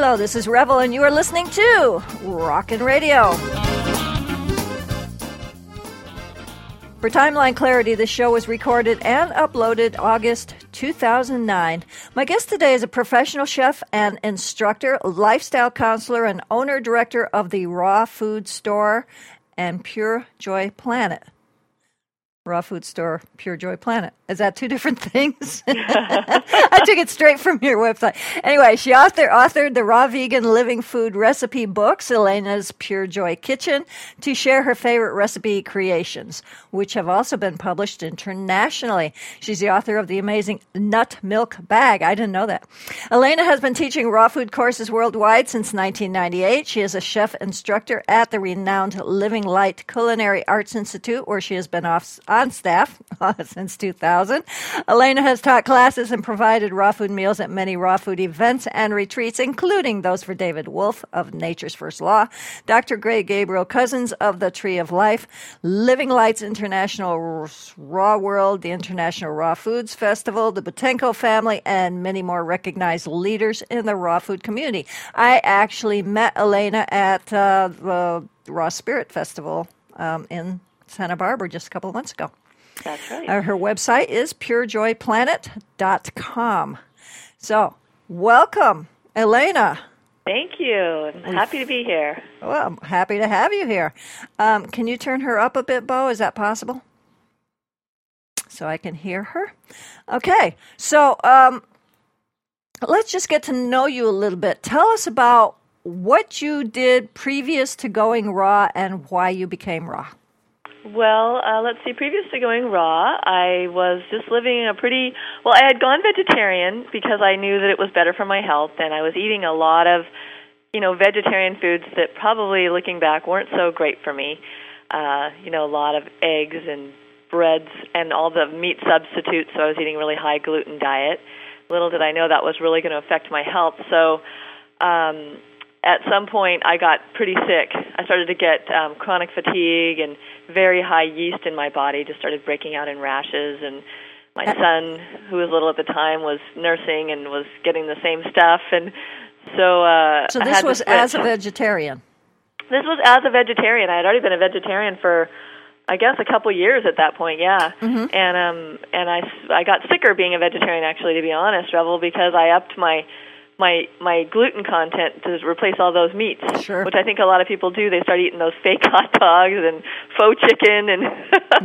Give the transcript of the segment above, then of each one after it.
Hello, this is Revel, and you are listening to Rockin' Radio. For timeline clarity, the show was recorded and uploaded August 2009. My guest today is a professional chef and instructor, lifestyle counselor, and owner director of the Raw Food Store and Pure Joy Planet raw food store pure joy planet is that two different things? I took it straight from your website. Anyway she author, authored the raw vegan living food recipe books elena's pure joy kitchen to share her favorite recipe creations which have also been published internationally. She's the author of the amazing nut milk bag. I didn't know that. Elena has been teaching raw food courses worldwide since 1998 she is a chef instructor at the renowned living light culinary arts institute where she has been off on staff since 2000. Elena has taught classes and provided raw food meals at many raw food events and retreats, including those for David Wolfe of Nature's First Law, Dr. Gray Gabriel Cousens of the Tree of Life, Living Lights International Raw World, the International Raw Foods Festival, the Boutenko family, and many more recognized leaders in the raw food community. I actually met Elena at uh, the Raw Spirit Festival um, in Santa Barbara just a couple of months ago. That's right. Uh, her website is purejoyplanet.com. So, welcome, Elena. Thank you. I'm happy to be here. Well, I'm happy to have you here. Um, can you turn her up a bit, Bo? Is that possible? So I can hear her. Okay. So um, let's just get to know you a little bit. Tell us about what you did previous to going raw and why you became raw. Well, uh, let's see. Previous to going raw, I was just living a pretty well. I had gone vegetarian because I knew that it was better for my health, and I was eating a lot of, you know, vegetarian foods that probably, looking back, weren't so great for me. Uh, you know, a lot of eggs and breads and all the meat substitutes. So I was eating a really high gluten diet. Little did I know that was really going to affect my health. So um, at some point I got pretty sick. I started to get um, chronic fatigue and very high yeast in my body. Just started breaking out in rashes, and my son, who was little at the time, was nursing and was getting the same stuff. And so, uh, so this was as a vegetarian. This was as a vegetarian. I had already been a vegetarian for I guess a couple years at that point, yeah. Mm-hmm. And um and I I got sicker being a vegetarian actually to be honest, Revel, because I upped my my my gluten content to replace all those meats, sure. which I think a lot of people do. They start eating those fake hot dogs and faux chicken and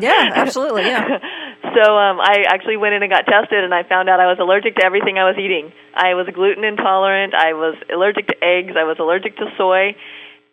yeah, absolutely, yeah. so um, I actually went in and got tested, and I found out I was allergic to everything I was eating. I was gluten intolerant. I was allergic to eggs. I was allergic to soy.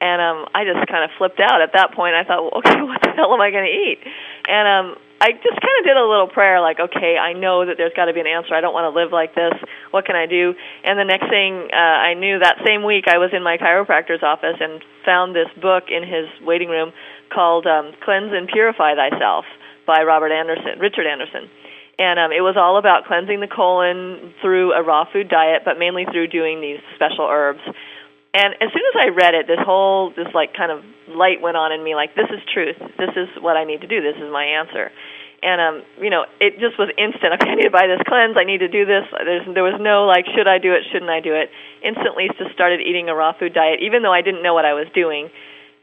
And um, I just kind of flipped out at that point. I thought, well, okay, what the hell am I going to eat? And um, I just kind of did a little prayer, like, okay, I know that there's got to be an answer. I don't want to live like this. What can I do? And the next thing uh, I knew, that same week, I was in my chiropractor's office and found this book in his waiting room called um, "Cleanse and Purify Thyself" by Robert Anderson, Richard Anderson. And um, it was all about cleansing the colon through a raw food diet, but mainly through doing these special herbs. And as soon as I read it, this whole this like kind of light went on in me, like this is truth. This is what I need to do. This is my answer. And um you know it just was instant. Okay i need to buy this cleanse. I need to do this. There's there was no like should i do it? Shouldn't i do it? Instantly just started eating a raw food diet. Even though i didn't know what i was doing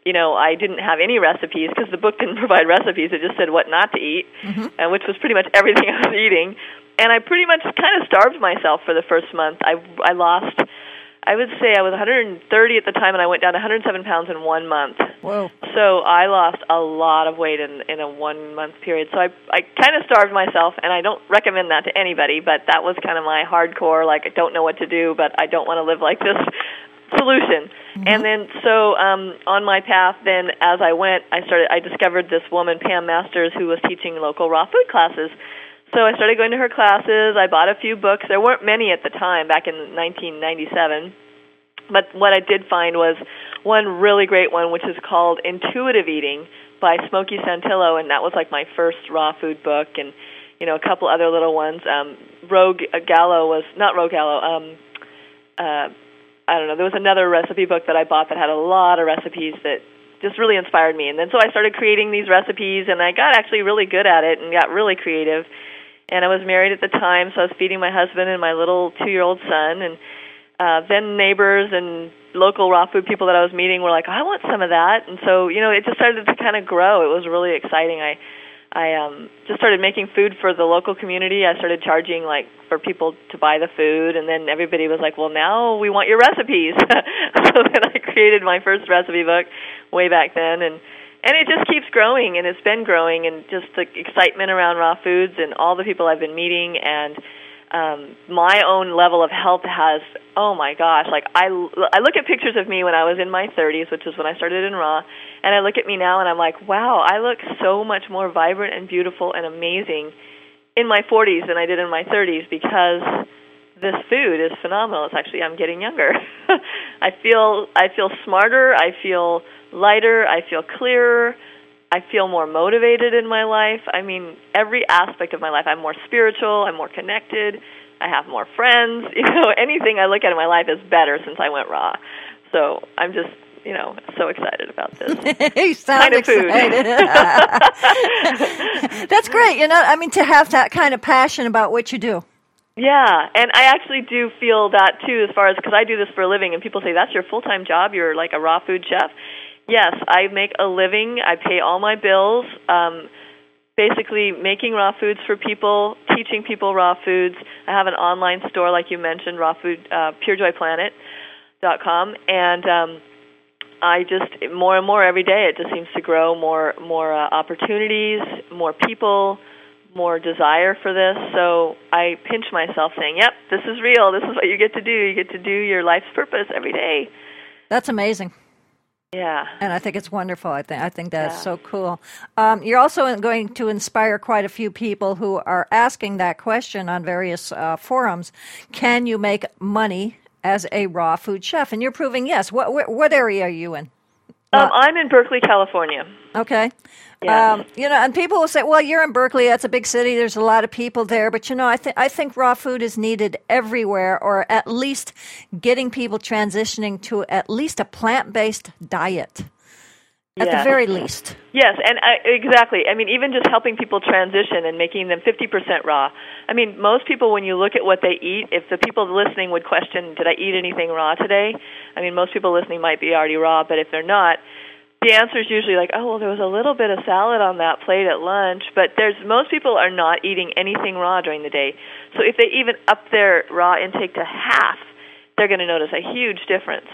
you know i didn't have any recipes because the book didn't provide recipes. It just said what not to eat mm-hmm. and which was pretty much everything i was eating. And i pretty much kind of starved myself for the first month. I i lost I would say I was 130 at the time, and I went down 107 pounds in one month. Whoa! So I lost a lot of weight in in a one month period. So I I kind of starved myself, and I don't recommend that to anybody. But that was kind of my hardcore, like I don't know what to do, but I don't want to live like this solution. Mm-hmm. And then so um on my path then as I went I started I discovered this woman Pam Masters who was teaching local raw food classes so I started going to her classes. I bought a few books. There weren't many at the time, back in 1997. But what I did find was one really great one, which is called Intuitive Eating by Smokey Santillo, and that was like my first raw food book. And you know, a couple other little ones. Um, Rogue Gallo was not Rogue Gallo. Um, uh, I don't know. There was another recipe book that I bought that had a lot of recipes that just really inspired me. And then so I started creating these recipes, and I got actually really good at it and got really creative and I was married at the time, so I was feeding my husband and my little two-year-old son, and uh, then neighbors and local raw food people that I was meeting were like, I want some of that, and so you know it just started to kind of grow. It was really exciting. I I um, just started making food for the local community. I started charging like for people to buy the food, and then everybody was like, "Well, now we want your recipes." so then I created my first recipe book way back then, and and it just keeps growing, and it's been growing, and just the excitement around raw foods and all the people I've been meeting and um my own level of health has oh my gosh like i i look at pictures of me when i was in my 30s which is when i started in raw and i look at me now and i'm like wow i look so much more vibrant and beautiful and amazing in my 40s than i did in my 30s because this food is phenomenal. It's actually i'm getting younger i feel i feel smarter i feel lighter i feel clearer I feel more motivated in my life. I mean, every aspect of my life. I'm more spiritual, I'm more connected, I have more friends. You know, anything I look at in my life is better since I went raw. So I'm just, you know, so excited about this. you sound kind of excited. That's great. You know, I mean, to have that kind of passion about what you do. Yeah, and I actually do feel that too, as far as because I do this for a living, and people say that's your full time job. You're like a raw food chef, Yes, I make a living. I pay all my bills. Um, basically, making raw foods for people, teaching people raw foods. I have an online store, like you mentioned, raw food, uh, purejoyplanet.com, and um, I just more and more every day. It just seems to grow more, more uh, opportunities, more people, more desire for this. So I pinch myself, saying, "Yep, this is real. This is what you get to do. You get to do your life's purpose every day." That's amazing. Yeah. And I think it's wonderful. I think I think that's yeah. so cool. Um, you're also going to inspire quite a few people who are asking that question on various uh, forums. Can you make money as a raw food chef? And you're proving yes. What what, what area are you in? Um, I'm in Berkeley, California. Okay. Yeah. Um, you know, and people will say, "Well, you're in Berkeley. That's a big city. There's a lot of people there." But you know, I think I think raw food is needed everywhere, or at least getting people transitioning to at least a plant-based diet. At yes. the very least. Yes, and I, exactly. I mean, even just helping people transition and making them 50% raw. I mean, most people, when you look at what they eat, if the people listening would question, did I eat anything raw today? I mean, most people listening might be already raw, but if they're not, the answer is usually like, oh well, there was a little bit of salad on that plate at lunch, but there's most people are not eating anything raw during the day. So if they even up their raw intake to half, they're going to notice a huge difference.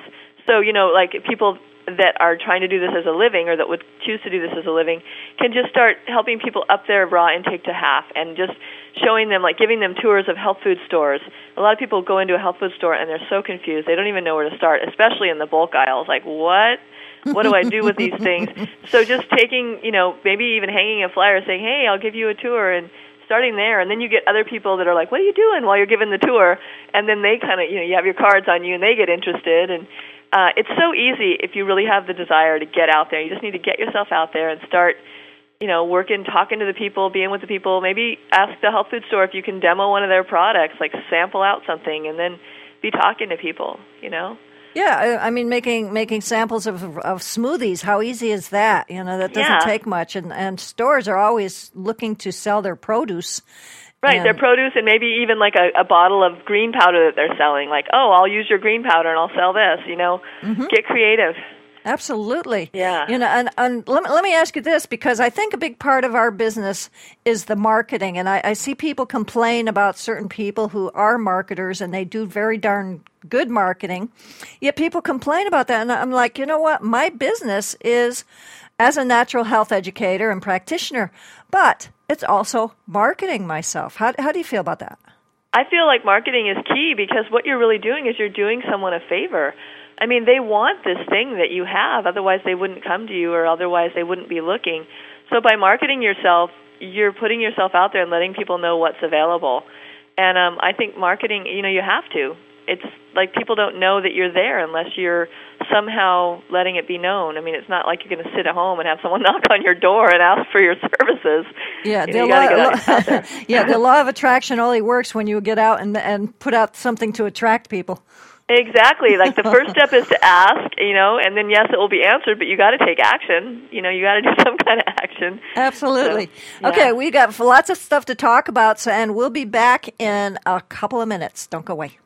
So you know, like people that are trying to do this as a living or that would choose to do this as a living can just start helping people up their raw intake to half and just showing them like giving them tours of health food stores. A lot of people go into a health food store and they're so confused. They don't even know where to start, especially in the bulk aisles. Like, what what do I do with these things? So just taking, you know, maybe even hanging a flyer saying, "Hey, I'll give you a tour," and starting there, and then you get other people that are like, "What are you doing?" while you're giving the tour, and then they kind of, you know, you have your cards on you, and they get interested, and uh, it's so easy if you really have the desire to get out there. You just need to get yourself out there and start you know, working, talking to the people, being with the people. Maybe ask the health food store if you can demo one of their products, like sample out something, and then be talking to people. You know. Yeah, I mean, making making samples of of smoothies. How easy is that? You know, that doesn't yeah. take much. And and stores are always looking to sell their produce. Right, and their produce and maybe even like a, a bottle of green powder that they're selling. Like, oh, I'll use your green powder and I'll sell this. You know, mm-hmm. get creative. Absolutely. Yeah. You know, and, and let, me, let me ask you this because I think a big part of our business is the marketing. And I, I see people complain about certain people who are marketers and they do very darn good marketing. Yet people complain about that. And I'm like, you know what? My business is as a natural health educator and practitioner, but it's also marketing myself. How, how do you feel about that? I feel like marketing is key because what you're really doing is you're doing someone a favor. I mean, they want this thing that you have, otherwise they wouldn't come to you or otherwise they wouldn't be looking. So by marketing yourself, you're putting yourself out there and letting people know what's available. And um I think marketing, you know, you have to. It's like people don't know that you're there unless you're somehow letting it be known. I mean, it's not like you're going to sit at home and have someone knock on your door and ask for your services. Yeah, you know, the law, yeah, the law of attraction only works when you get out and and put out something to attract people. Exactly. Like the first step is to ask, you know, and then yes, it will be answered, but you got to take action. You know, you got to do some kind of action. Absolutely. So, yeah. Okay, we got lots of stuff to talk about, so, and we'll be back in a couple of minutes. Don't go away.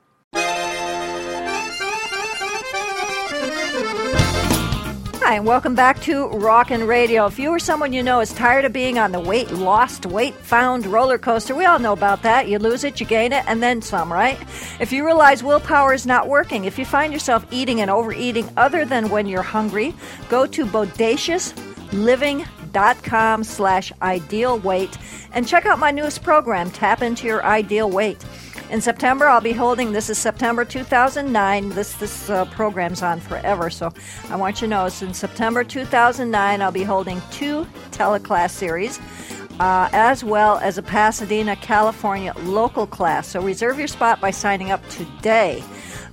Hi, and welcome back to Rockin' Radio. If you or someone you know is tired of being on the weight lost, weight found roller coaster, we all know about that. You lose it, you gain it, and then some, right? If you realize willpower is not working, if you find yourself eating and overeating other than when you're hungry, go to bodaciousliving.com slash ideal weight and check out my newest program, Tap Into Your Ideal Weight. In September, I'll be holding. This is September 2009. This this uh, program's on forever, so I want you to know. It's in September 2009. I'll be holding two teleclass series. Uh, as well as a Pasadena, California local class. So reserve your spot by signing up today.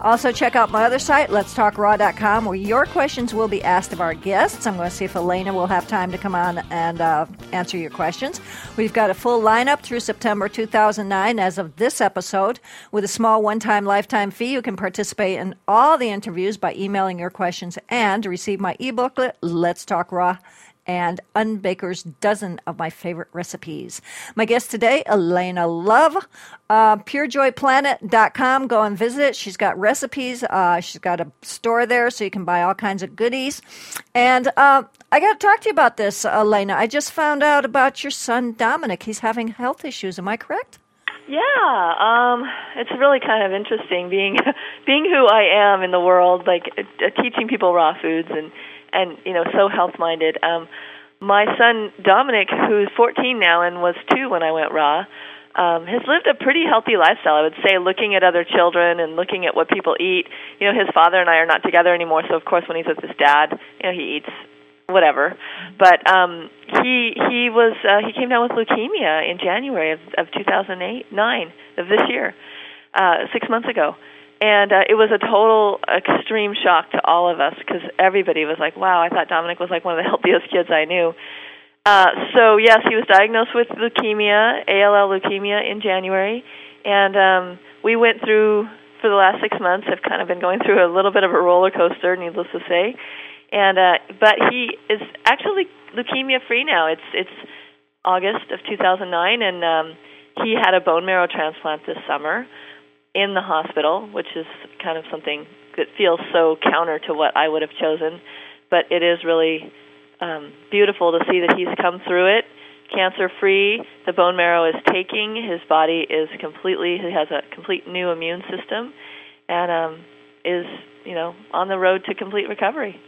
Also, check out my other site, letstalkraw.com, where your questions will be asked of our guests. I'm going to see if Elena will have time to come on and uh, answer your questions. We've got a full lineup through September 2009 as of this episode. With a small one time lifetime fee, you can participate in all the interviews by emailing your questions and receive my e booklet, Let's Talk Raw and Unbaker's dozen of my favorite recipes. My guest today, Elena Love, uh, purejoyplanet.com. Go and visit. She's got recipes. Uh, she's got a store there so you can buy all kinds of goodies. And uh, I got to talk to you about this, Elena. I just found out about your son, Dominic. He's having health issues. Am I correct? Yeah, um, it's really kind of interesting being being who I am in the world, like uh, teaching people raw foods and and you know so health minded. Um, my son Dominic, who's 14 now and was two when I went raw, um, has lived a pretty healthy lifestyle. I would say, looking at other children and looking at what people eat. You know, his father and I are not together anymore, so of course when he's with his dad, you know, he eats whatever. But um, he he was uh, he came down with leukemia in January of, of 2008 nine of this year, uh, six months ago and uh, it was a total extreme shock to all of us because everybody was like, "Wow, I thought Dominic was like one of the healthiest kids I knew." Uh, so yes, he was diagnosed with leukemia, ALL leukemia, in January, and um, we went through for the last six months. Have kind of been going through a little bit of a roller coaster, needless to say. And uh, but he is actually leukemia free now. It's it's August of 2009, and um, he had a bone marrow transplant this summer in the hospital, which is kind of something that feels so counter to what I would have chosen. But it is really um, beautiful to see that he's come through it cancer free. The bone marrow is taking. His body is completely, he has a complete new immune system and um, is, you know, on the road to complete recovery.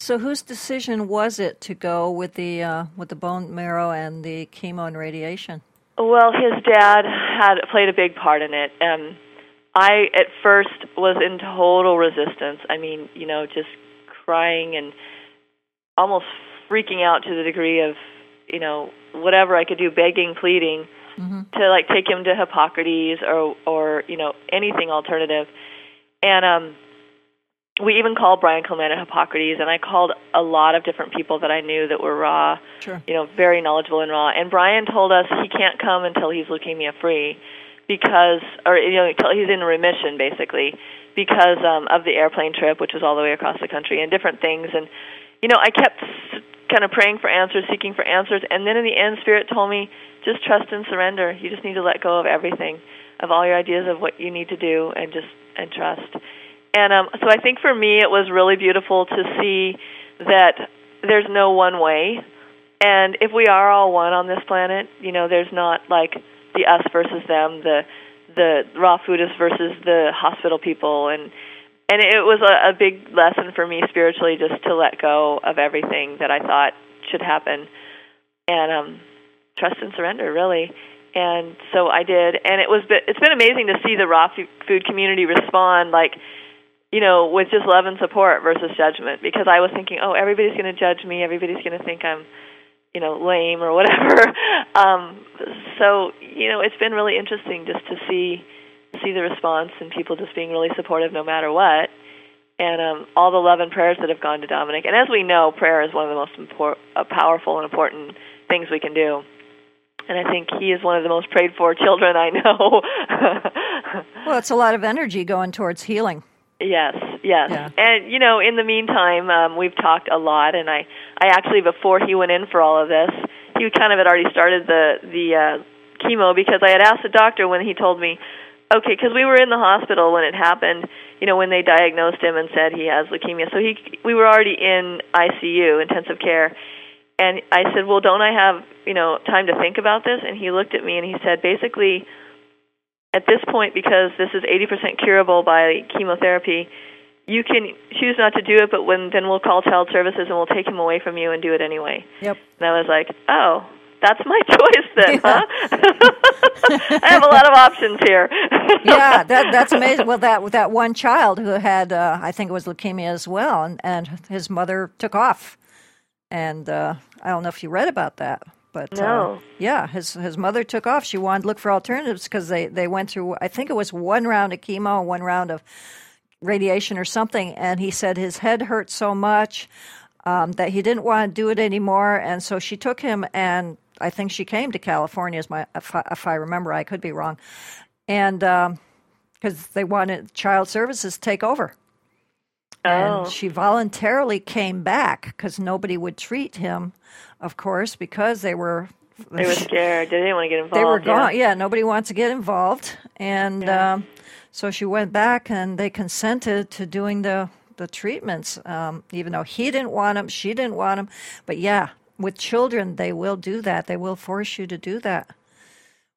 So, whose decision was it to go with the uh, with the bone marrow and the chemo and radiation? Well, his dad had played a big part in it. Um, I at first was in total resistance. I mean, you know, just crying and almost freaking out to the degree of, you know, whatever I could do, begging, pleading mm-hmm. to like take him to Hippocrates or or you know anything alternative. And um, we even called Brian Clement at Hippocrates, and I called a lot of different people that I knew that were raw, sure. you know, very knowledgeable in raw. And Brian told us he can't come until he's leukemia free because, or you know, he's in remission basically because um, of the airplane trip, which was all the way across the country, and different things. And you know, I kept kind of praying for answers, seeking for answers, and then in the end, Spirit told me, just trust and surrender. You just need to let go of everything, of all your ideas of what you need to do, and just and trust. And um, so I think for me, it was really beautiful to see that there's no one way, and if we are all one on this planet, you know, there's not like the us versus them, the the raw foodists versus the hospital people, and and it was a, a big lesson for me spiritually just to let go of everything that I thought should happen, and um, trust and surrender really. And so I did, and it was it's been amazing to see the raw food community respond like you know, with just love and support versus judgment. Because I was thinking, oh, everybody's going to judge me, everybody's going to think I'm you know lame or whatever um so you know it's been really interesting just to see see the response and people just being really supportive no matter what and um all the love and prayers that have gone to Dominic and as we know prayer is one of the most important uh, powerful and important things we can do and I think he is one of the most prayed for children I know. well, it's a lot of energy going towards healing. Yes, yes. Yeah. And you know, in the meantime, um, we've talked a lot, and I, I actually before he went in for all of this, he kind of had already started the the uh, chemo because I had asked the doctor when he told me, okay, because we were in the hospital when it happened. You know, when they diagnosed him and said he has leukemia. So he, we were already in ICU, intensive care, and I said, well, don't I have, you know, time to think about this? And he looked at me and he said, basically, at this point, because this is 80% curable by chemotherapy, you can choose not to do it, but when then we'll call child services and we'll take him away from you and do it anyway. Yep. And I was like, oh, that's my choice then, yeah. huh? I have a lot of options here. yeah, that, that's amazing. Well, that that one child who had, uh, I think it was leukemia as well, and, and his mother took off, and uh, I don't know if you read about that. But no. uh, yeah, his his mother took off. She wanted to look for alternatives because they they went through. I think it was one round of chemo, one round of radiation or something. And he said his head hurt so much um, that he didn't want to do it anymore. And so she took him, and I think she came to California. As my if I, if I remember, I could be wrong, and because um, they wanted child services to take over. Oh. And she voluntarily came back because nobody would treat him of course, because they were they were scared. They didn't want to get involved. They were gone. Yeah, yeah nobody wants to get involved, and yeah. um, so she went back and they consented to doing the the treatments, um, even though he didn't want them, she didn't want them. But yeah, with children, they will do that. They will force you to do that.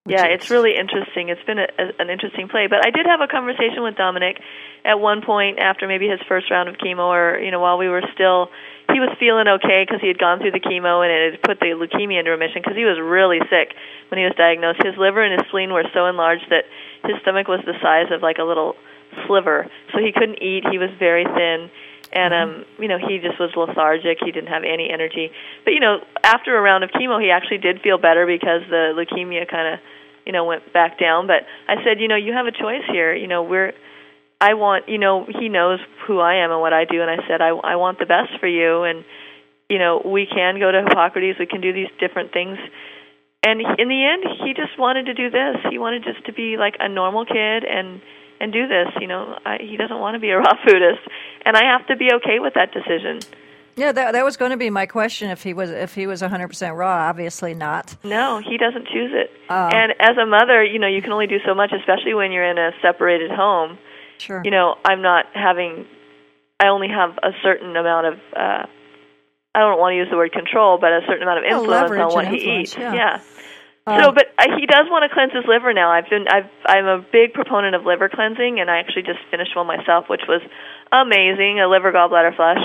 Yeah, it's really interesting. It's been a, a, an interesting play. But I did have a conversation with Dominic at one point after maybe his first round of chemo, or you know, while we were still he was feeling okay because he had gone through the chemo and it had put the leukemia into remission because he was really sick when he was diagnosed. His liver and his spleen were so enlarged that his stomach was the size of like a little sliver, so he couldn't eat. He was very thin, and um, you know he just was lethargic. He didn't have any energy. But you know, after a round of chemo, he actually did feel better because the leukemia kind of you know went back down. But I said, you know, you have a choice here. You know, we're I want, you know, he knows who I am and what I do, and I said, I, I want the best for you, and you know, we can go to Hippocrates, we can do these different things. And in the end, he just wanted to do this. He wanted just to be like a normal kid and and do this. You know, I, he doesn't want to be a raw foodist, and I have to be okay with that decision. Yeah, that that was going to be my question. If he was if he was 100% raw, obviously not. No, he doesn't choose it. Uh, and as a mother, you know, you can only do so much, especially when you're in a separated home. Sure. You know, I'm not having. I only have a certain amount of. uh I don't want to use the word control, but a certain amount of Well, influence on what he eats. yeah. so, Um, but uh, he does want to cleanse his liver now. I've been, I've, I'm a big proponent of liver cleansing, and I actually just finished one myself, which was amazing, a liver gallbladder flush.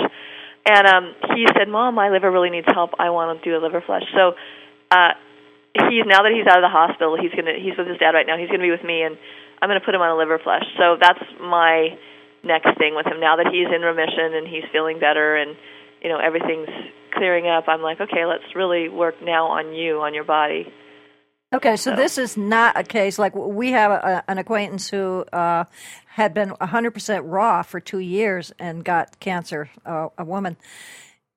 And um, he said, "Mom, my liver really needs help. I want to do a liver flush." So, uh, he's now that he's out of the hospital, he's gonna, he's with his dad right now. He's gonna be with me, and I'm gonna put him on a liver flush. So that's my next thing with him. Now that he's in remission and he's feeling better, and you know everything's clearing up, I'm like, okay, let's really work now on you, on your body. Okay, so So- this is not a case like we have a, an acquaintance who uh, had been 100% raw for two years and got cancer, uh, a woman.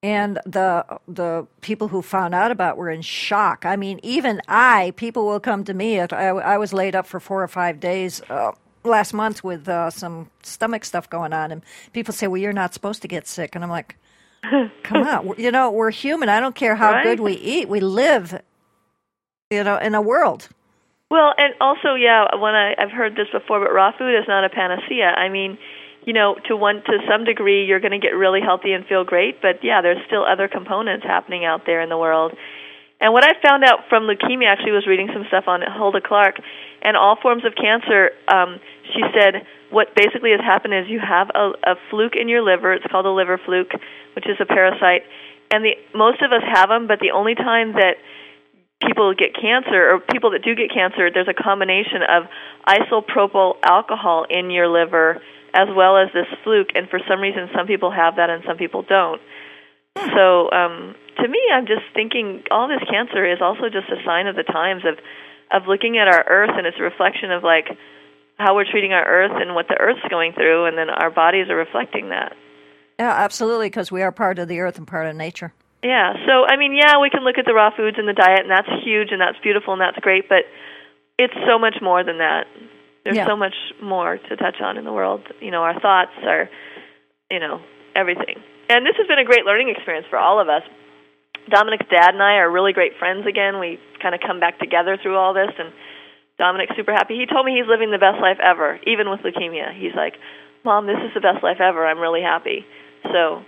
And the the people who found out about it were in shock. I mean, even I, people will come to me. I, I was laid up for four or five days uh, last month with uh, some stomach stuff going on, and people say, "Well, you're not supposed to get sick," and I'm like, "Come on, you know, we're human. I don't care how Right. good we eat. We live, you know, in a world." Well, and also, yeah, when I, I've heard this before, but raw food is not a panacea. I mean, you know, to one to some degree, you're going to get really healthy and feel great, but yeah, there's still other components happening out there in the world. And what I found out from leukemia, actually, was reading some stuff on Hulda Clark, and all forms of cancer. Um, she said what basically has happened is you have a, a fluke in your liver. It's called a liver fluke, which is a parasite, and the most of us have them. But the only time that people get cancer or people that do get cancer, there's a combination of isopropyl alcohol in your liver as well as this fluke. And for some reason, some people have that and some people don't. So um, to me, I'm just thinking all this cancer is also just a sign of the times of of looking at our Earth and it's a reflection of like how we're treating our Earth and what the Earth's going through, and then our bodies are reflecting that. Yeah, absolutely, because we are part of the earth and part of nature. Yeah. So I mean, yeah, we can look at the raw foods and the diet, and that's huge, and that's beautiful, and that's great. But it's so much more than that. There's Yeah. so much more to touch on in the world. You know, our thoughts, our, you know, everything. And this has been a great learning experience for all of us. Dominic's dad and I are really great friends again. We kind of come back together through all this, and Dominic's super happy. He told me he's living the best life ever, even with leukemia. He's like, "Mom, this is the best life ever. I'm really happy." So,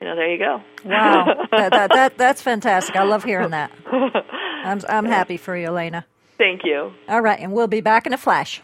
you know, there you go. Wow, that, that, that that's fantastic. I love hearing that. I'm I'm happy for you, Elena. Thank you. All right, and we'll be back in a flash.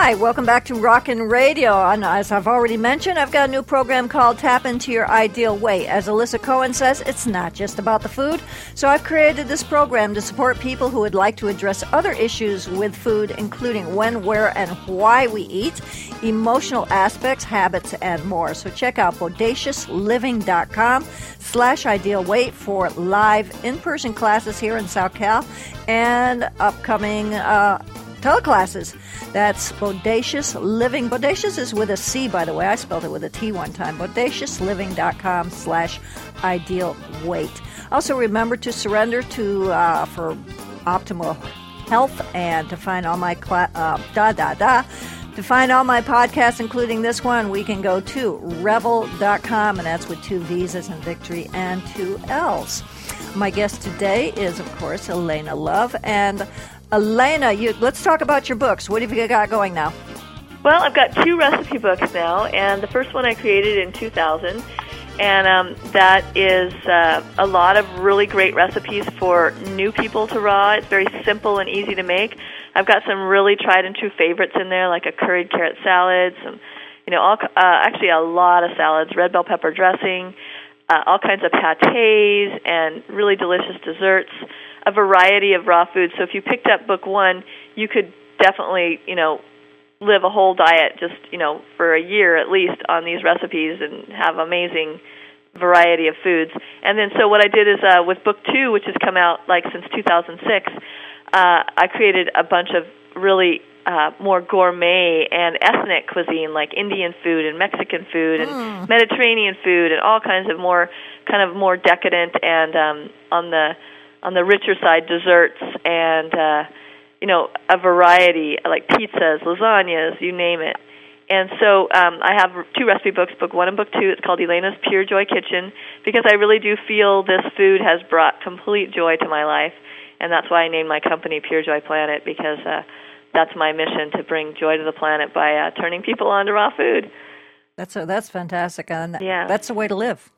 Hi, welcome back to Rockin' Radio. And as I've already mentioned, I've got a new program called Tap Into Your Ideal Weight. As Alissa Cohen says, it's not just about the food. So I've created this program to support people who would like to address other issues with food, including when, where, and why we eat, emotional aspects, habits, and more. So check out bodaciousLiving.com slash ideal weight for live in-person classes here in South Cal and upcoming uh, teleclasses. That's Bodacious Living. Bodacious is with a C, by the way. I spelled it with a T one time. BodaciousLiving.com slash ideal weight. Also, remember to surrender to uh, for optimal health and to find all my cla- uh, da da da. To find all my podcasts, including this one, we can go to revel.com, and that's with two V's in victory and two L's. My guest today is, of course, Elena Love. And Elena, you, let's talk about your books. What have you got going now? Well, I've got two recipe books now, and the first one I created in 2000, and um, that is uh, a lot of really great recipes for new people to raw. It's very simple and easy to make. I've got some really tried and true favorites in there, like a curried carrot salad, some, you know, all uh, actually a lot of salads, red bell pepper dressing, uh, all kinds of pates, and really delicious desserts a variety of raw foods. So if you picked up book one, you could definitely, you know, live a whole diet just, you know, for a year at least on these recipes and have amazing variety of foods. And then so what I did is uh with book 2 which has come out like since 2006, uh I created a bunch of really uh, more gourmet and ethnic cuisine like Indian food and Mexican food and mm. Mediterranean food and all kinds of more kind of more decadent and um, on the on the richer side desserts and uh you know a variety like pizzas lasagnas you name it and so um, I have two recipe books, book one and book two. It's called Elena's Pure Joy Kitchen because I really do feel this food has brought complete joy to my life, and that's why I named my company Pure Joy Planet because uh, that's my mission to bring joy to the planet by uh, turning people on to raw food. That's a, that's fantastic, and yeah. that's the way to live.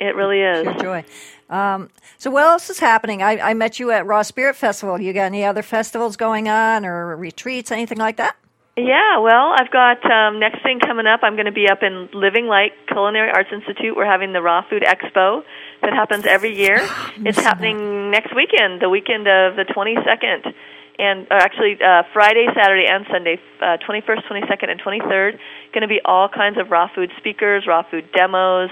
It really is. Pure joy. Um, so, what else is happening? I, I met you at Raw Spirit Festival. You got any other festivals going on or retreats, anything like that? Yeah, well, I've got um, next thing coming up. I'm going to be up in Living Light Culinary Arts Institute. We're having the Raw Food Expo that happens every year. it's happening that. next weekend, the weekend of the 22nd, and uh, actually uh, Friday, Saturday, and Sunday, uh, 21st, 22nd, and 23rd. Going to be all kinds of raw food speakers, raw food demos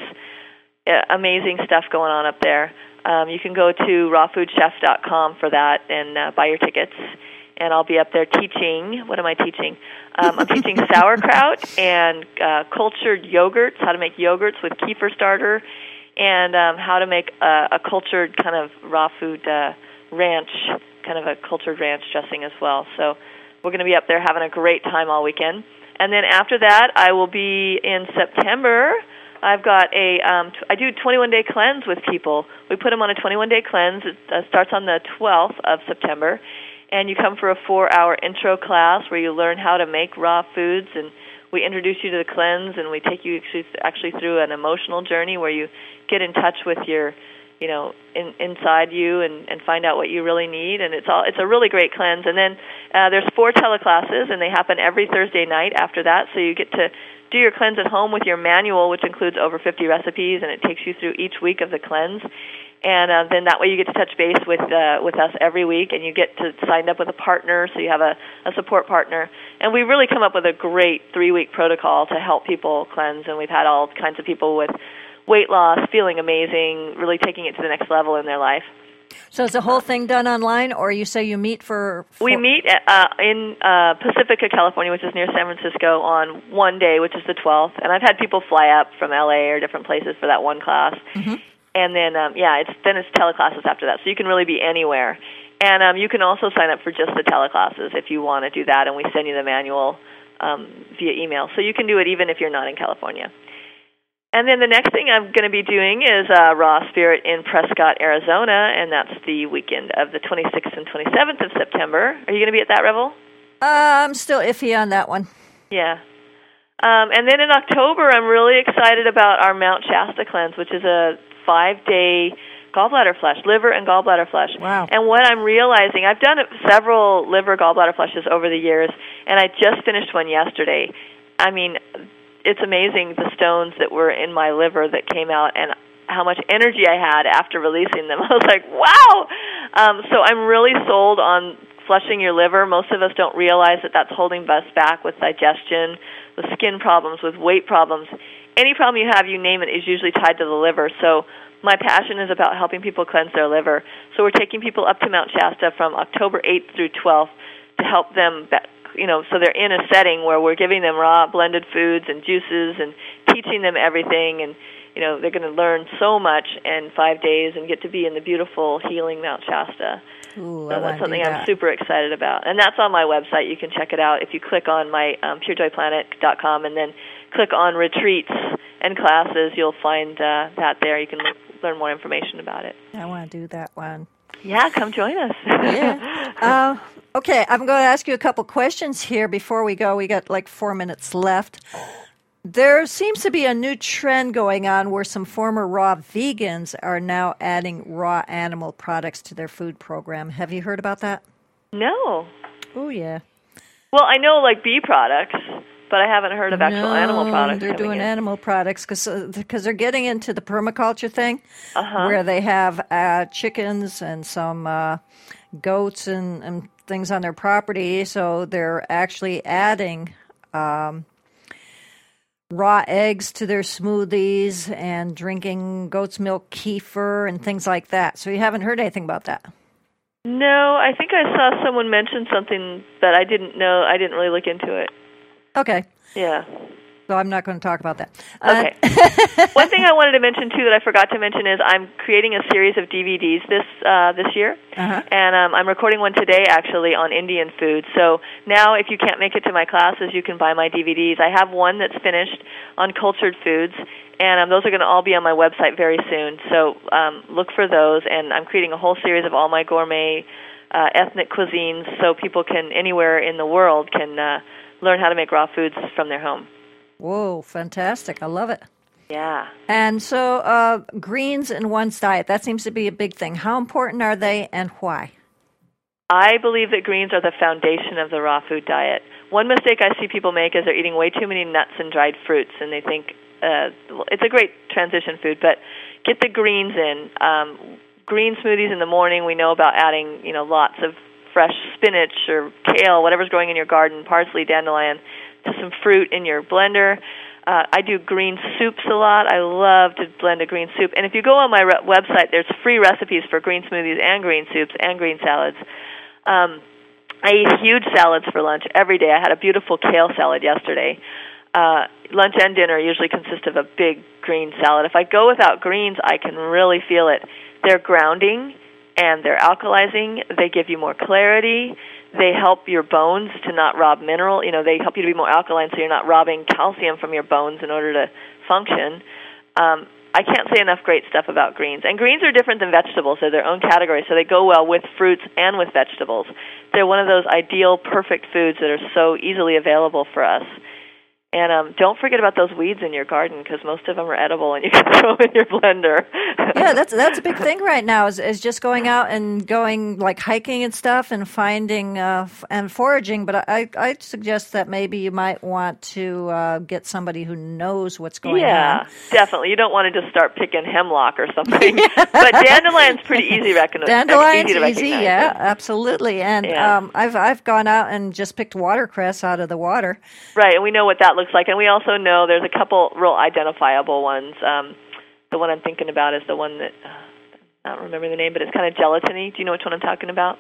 amazing stuff going on up there. Um, you can go to rawfoodchef.com for that and uh, buy your tickets. And I'll be up there teaching. What am I teaching? Um, I'm teaching sauerkraut and uh, cultured yogurts, how to make yogurts with kefir starter, and um, how to make a, a cultured kind of raw food uh, ranch, kind of a cultured ranch dressing as well. So we're going to be up there having a great time all weekend. And then after that, I will be in September I've got a um, t- I do 21 day cleanse with people. We put them on a 21 day cleanse. It uh, starts on the 12th of September, and you come for a four hour intro class where you learn how to make raw foods. And we introduce you to the cleanse and we take you actually through an emotional journey where you get in touch with your you know in, inside you and, and find out what you really need. And it's all it's a really great cleanse. And then uh, there's four teleclasses and they happen every Thursday night after that. So you get to do your cleanse at home with your manual, which includes over 50 recipes, and it takes you through each week of the cleanse. And uh, then that way you get to touch base with uh, with us every week, and you get to sign up with a partner, so you have a, a support partner. And we really come up with a great three week protocol to help people cleanse, and we've had all kinds of people with weight loss, feeling amazing, really taking it to the next level in their life. So is the whole thing done online, or you say you meet for? for we meet uh, in uh, Pacifica, California, which is near San Francisco, on one day, which is the 12th. And I've had people fly up from LA or different places for that one class. Mm-hmm. And then, um, yeah, it's then it's teleclasses after that, so you can really be anywhere. And um, you can also sign up for just the teleclasses if you want to do that, and we send you the manual um, via email. So you can do it even if you're not in California. And then the next thing I'm going to be doing is uh, Raw Spirit in Prescott, Arizona, and that's the weekend of the 26th and 27th of September. Are you going to be at that, Revel? Uh, I'm still iffy on that one. Yeah. Um, and then in October, I'm really excited about our Mount Shasta cleanse, which is a five day gallbladder flush, liver and gallbladder flush. Wow. And what I'm realizing, I've done several liver gallbladder flushes over the years, and I just finished one yesterday. I mean, it's amazing the stones that were in my liver that came out, and how much energy I had after releasing them. I was like, wow. Um, so I'm really sold on flushing your liver. Most of us don't realize that that's holding us back with digestion, with skin problems, with weight problems. Any problem you have, you name it, is usually tied to the liver. So my passion is about helping people cleanse their liver. So we're taking people up to Mount Shasta from October 8th through 12th to help them, you know, so they're in a setting where we're giving them raw blended foods and juices and teaching them everything and you know they're going to learn so much in five days and get to be in the beautiful healing Mount Shasta. Ooh, so that's something that. I'm super excited about, and that's on my website. You can check it out if you click on my um, purejoyplanet.com and then click on retreats and classes. You'll find uh, that there. You can look, learn more information about it. I want to do that one. Yeah, come join us. yeah. Uh, okay, I'm going to ask you a couple questions here before we go. We got like four minutes left. There seems to be a new trend going on where some former raw vegans are now adding raw animal products to their food program. Have you heard about that? No. Oh, yeah. Well, I know like bee products, but I haven't heard of actual no, animal products. They're doing in. animal products because because uh, they're getting into the permaculture thing, uh-huh. where they have uh, chickens and some uh, goats and, and things on their property. So they're actually adding. Um, raw eggs to their smoothies and drinking goat's milk kefir and things like that. So you haven't heard anything about that? No, I think I saw someone mention something that I didn't know. I didn't really look into it. Okay. Yeah. So I'm not going to talk about that. Okay. Uh, One thing I wanted to mention too that I forgot to mention is I'm creating a series of DVDs this uh, this year, uh-huh. and um, I'm recording one today actually on Indian food. So now, if you can't make it to my classes, you can buy my DVDs. I have one that's finished on cultured foods, and um, those are going to all be on my website very soon. So um, look for those, and I'm creating a whole series of all my gourmet uh, ethnic cuisines, so people can anywhere in the world can uh, learn how to make raw foods from their home. Whoa, fantastic. I love it. Yeah. And so, uh, greens in one's diet, that seems to be a big thing. How important are they and why? I believe that greens are the foundation of the raw food diet. One mistake I see people make is they're eating way too many nuts and dried fruits, and they think uh, it's a great transition food, but get the greens in. Um, green smoothies in the morning, we know about adding, you know, lots of fresh spinach or kale, whatever's growing in your garden, parsley, dandelion, to some fruit in your blender. Uh, I do green soups a lot. I love to blend a green soup. And if you go on my re- website, there's free recipes for green smoothies and green soups and green salads. Um, I eat huge salads for lunch every day. I had a beautiful kale salad yesterday. Uh, lunch and dinner usually consist of a big green salad. If I go without greens, I can really feel it. They're grounding and they're alkalizing. They give you more clarity. They help your bones to not rob mineral. You know, they help you to be more alkaline, so you're not robbing calcium from your bones in order to function. Um, I can't say enough great stuff about greens. And greens are different than vegetables. They're their own category, so they go well with fruits and with vegetables. They're one of those ideal, perfect foods that are so easily available for us. And um, don't forget about those weeds in your garden because most of them are edible, and you can throw them in your blender. yeah, that's that's a big thing right now. Is, is just going out and going like hiking and stuff, and finding uh, f- and foraging. But I I suggest that maybe you might want to uh, get somebody who knows what's going yeah, on. Yeah, definitely. You don't want to just start picking hemlock or something. but dandelion's pretty easy to recognize. Dandelion's easy, to easy yeah, absolutely. And yeah. Um, I've I've gone out and just picked watercress out of the water. Right, and we know what that looks like, and we also know there's a couple real identifiable ones. Um, the one I'm thinking about is the one that uh, I don't remember the name, but it's kind of gelatiny. Do you know which one I'm talking about?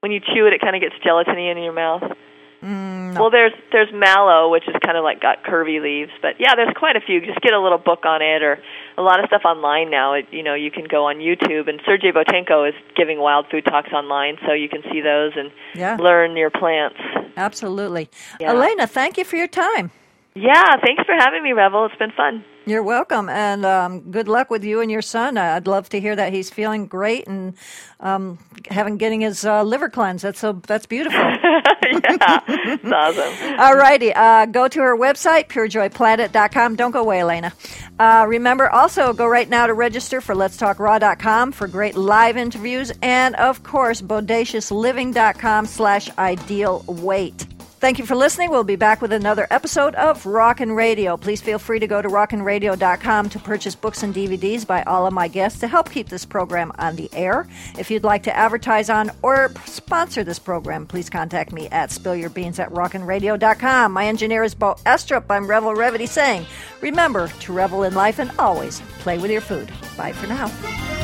When you chew it, it kind of gets gelatiny in your mouth. Mm, no. Well, there's there's mallow, which is kind of like got curvy leaves, but yeah, there's quite a few. Just get a little book on it, or a lot of stuff online now. It, you know, you can go on YouTube, and Sergey Boutenko is giving wild food talks online, so you can see those and yeah. learn your plants. Absolutely, yeah. Elena. Thank you for your time. Yeah, thanks for having me, Revel. It's been fun. You're welcome, and um, good luck with you and your son. I'd love to hear that he's feeling great and um, having getting his uh, liver cleanse. That's so that's beautiful. yeah, it's awesome. All righty, uh, go to her website purejoyplanet.com. Don't go away, Elena. Uh, remember, also go right now to register for letstalkraw.com for great live interviews, and of course, bodaciousliving.com/slash ideal weight. Thank you for listening. We'll be back with another episode of Rockin' Radio. Please feel free to go to rockinradio.com to purchase books and DVDs by all of my guests to help keep this program on the air. If you'd like to advertise on or sponsor this program, please contact me at spillyourbeans at rockinradio.com. My engineer is Bo Estrup. I'm Revel Revity saying, remember to revel in life and always play with your food. Bye for now.